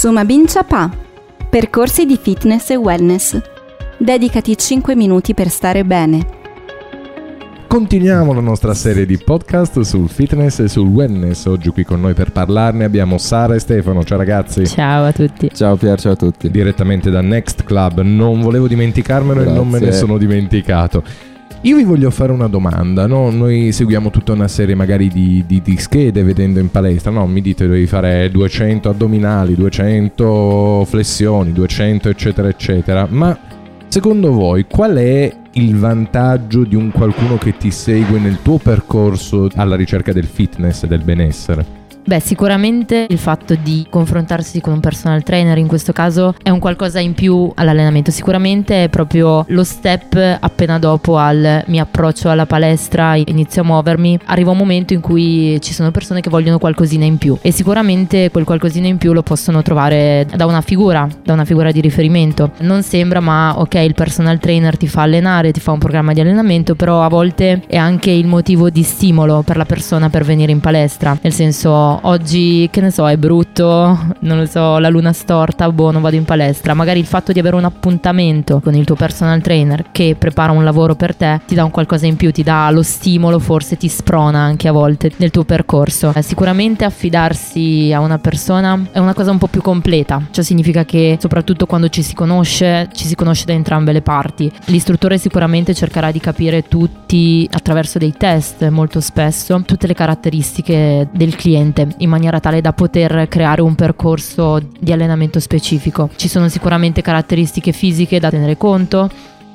Sumabin Chapa. Percorsi di fitness e wellness. Dedicati 5 minuti per stare bene. Continuiamo la nostra serie di podcast sul fitness e sul wellness. Oggi qui con noi per parlarne abbiamo Sara e Stefano. Ciao ragazzi. Ciao a tutti. Ciao Pier, ciao a tutti. Direttamente da Next Club. Non volevo dimenticarmelo Grazie. e non me ne sono dimenticato. Io vi voglio fare una domanda, no? Noi seguiamo tutta una serie magari di, di- di schede vedendo in palestra, no? Mi dite devi fare 200 addominali, 200 flessioni, 200 eccetera eccetera, ma secondo voi qual è il vantaggio di un qualcuno che ti segue nel tuo percorso alla ricerca del fitness e del benessere? Beh, sicuramente il fatto di confrontarsi con un personal trainer in questo caso è un qualcosa in più all'allenamento. Sicuramente è proprio lo step appena dopo al mi approccio alla palestra, inizio a muovermi, arriva un momento in cui ci sono persone che vogliono qualcosina in più e sicuramente quel qualcosina in più lo possono trovare da una figura, da una figura di riferimento. Non sembra, ma ok, il personal trainer ti fa allenare, ti fa un programma di allenamento, però a volte è anche il motivo di stimolo per la persona per venire in palestra. Nel senso, oggi che ne so, è brutto, non lo so, la luna storta, boh, non vado in palestra. Magari il fatto di avere un appuntamento con il tuo personal trainer che prepara un lavoro per te ti dà un qualcosa in più, ti dà lo stimolo, forse ti sprona anche a volte nel tuo percorso. Eh, sicuramente affidarsi a una persona è una cosa un po' più completa, ciò significa che soprattutto quando ci si conosce, ci si conosce da entrambe le parti. L'istruttore sicuramente cercherà di capire tutti attraverso dei test molto spesso tutte le caratteristiche del cliente in maniera tale da poter creare un percorso di allenamento specifico. Ci sono sicuramente caratteristiche fisiche da tenere conto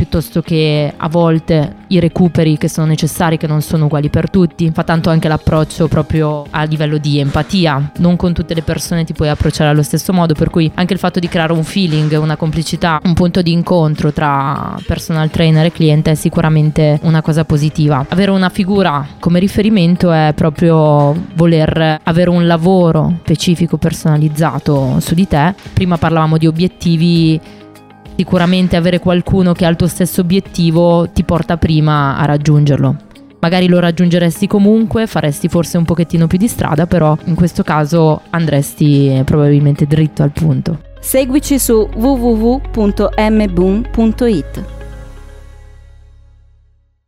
piuttosto che a volte i recuperi che sono necessari che non sono uguali per tutti. Fa tanto anche l'approccio proprio a livello di empatia. Non con tutte le persone ti puoi approcciare allo stesso modo per cui anche il fatto di creare un feeling una complicità un punto di incontro tra personal trainer e cliente è sicuramente una cosa positiva. Avere una figura come riferimento è proprio voler avere un lavoro specifico personalizzato su di te. Prima parlavamo di obiettivi sicuramente avere qualcuno che ha il tuo stesso obiettivo ti porta prima a raggiungerlo. Magari lo raggiungeresti comunque, faresti forse un pochettino più di strada, però in questo caso andresti probabilmente dritto al punto. Seguici su www.mboom.it.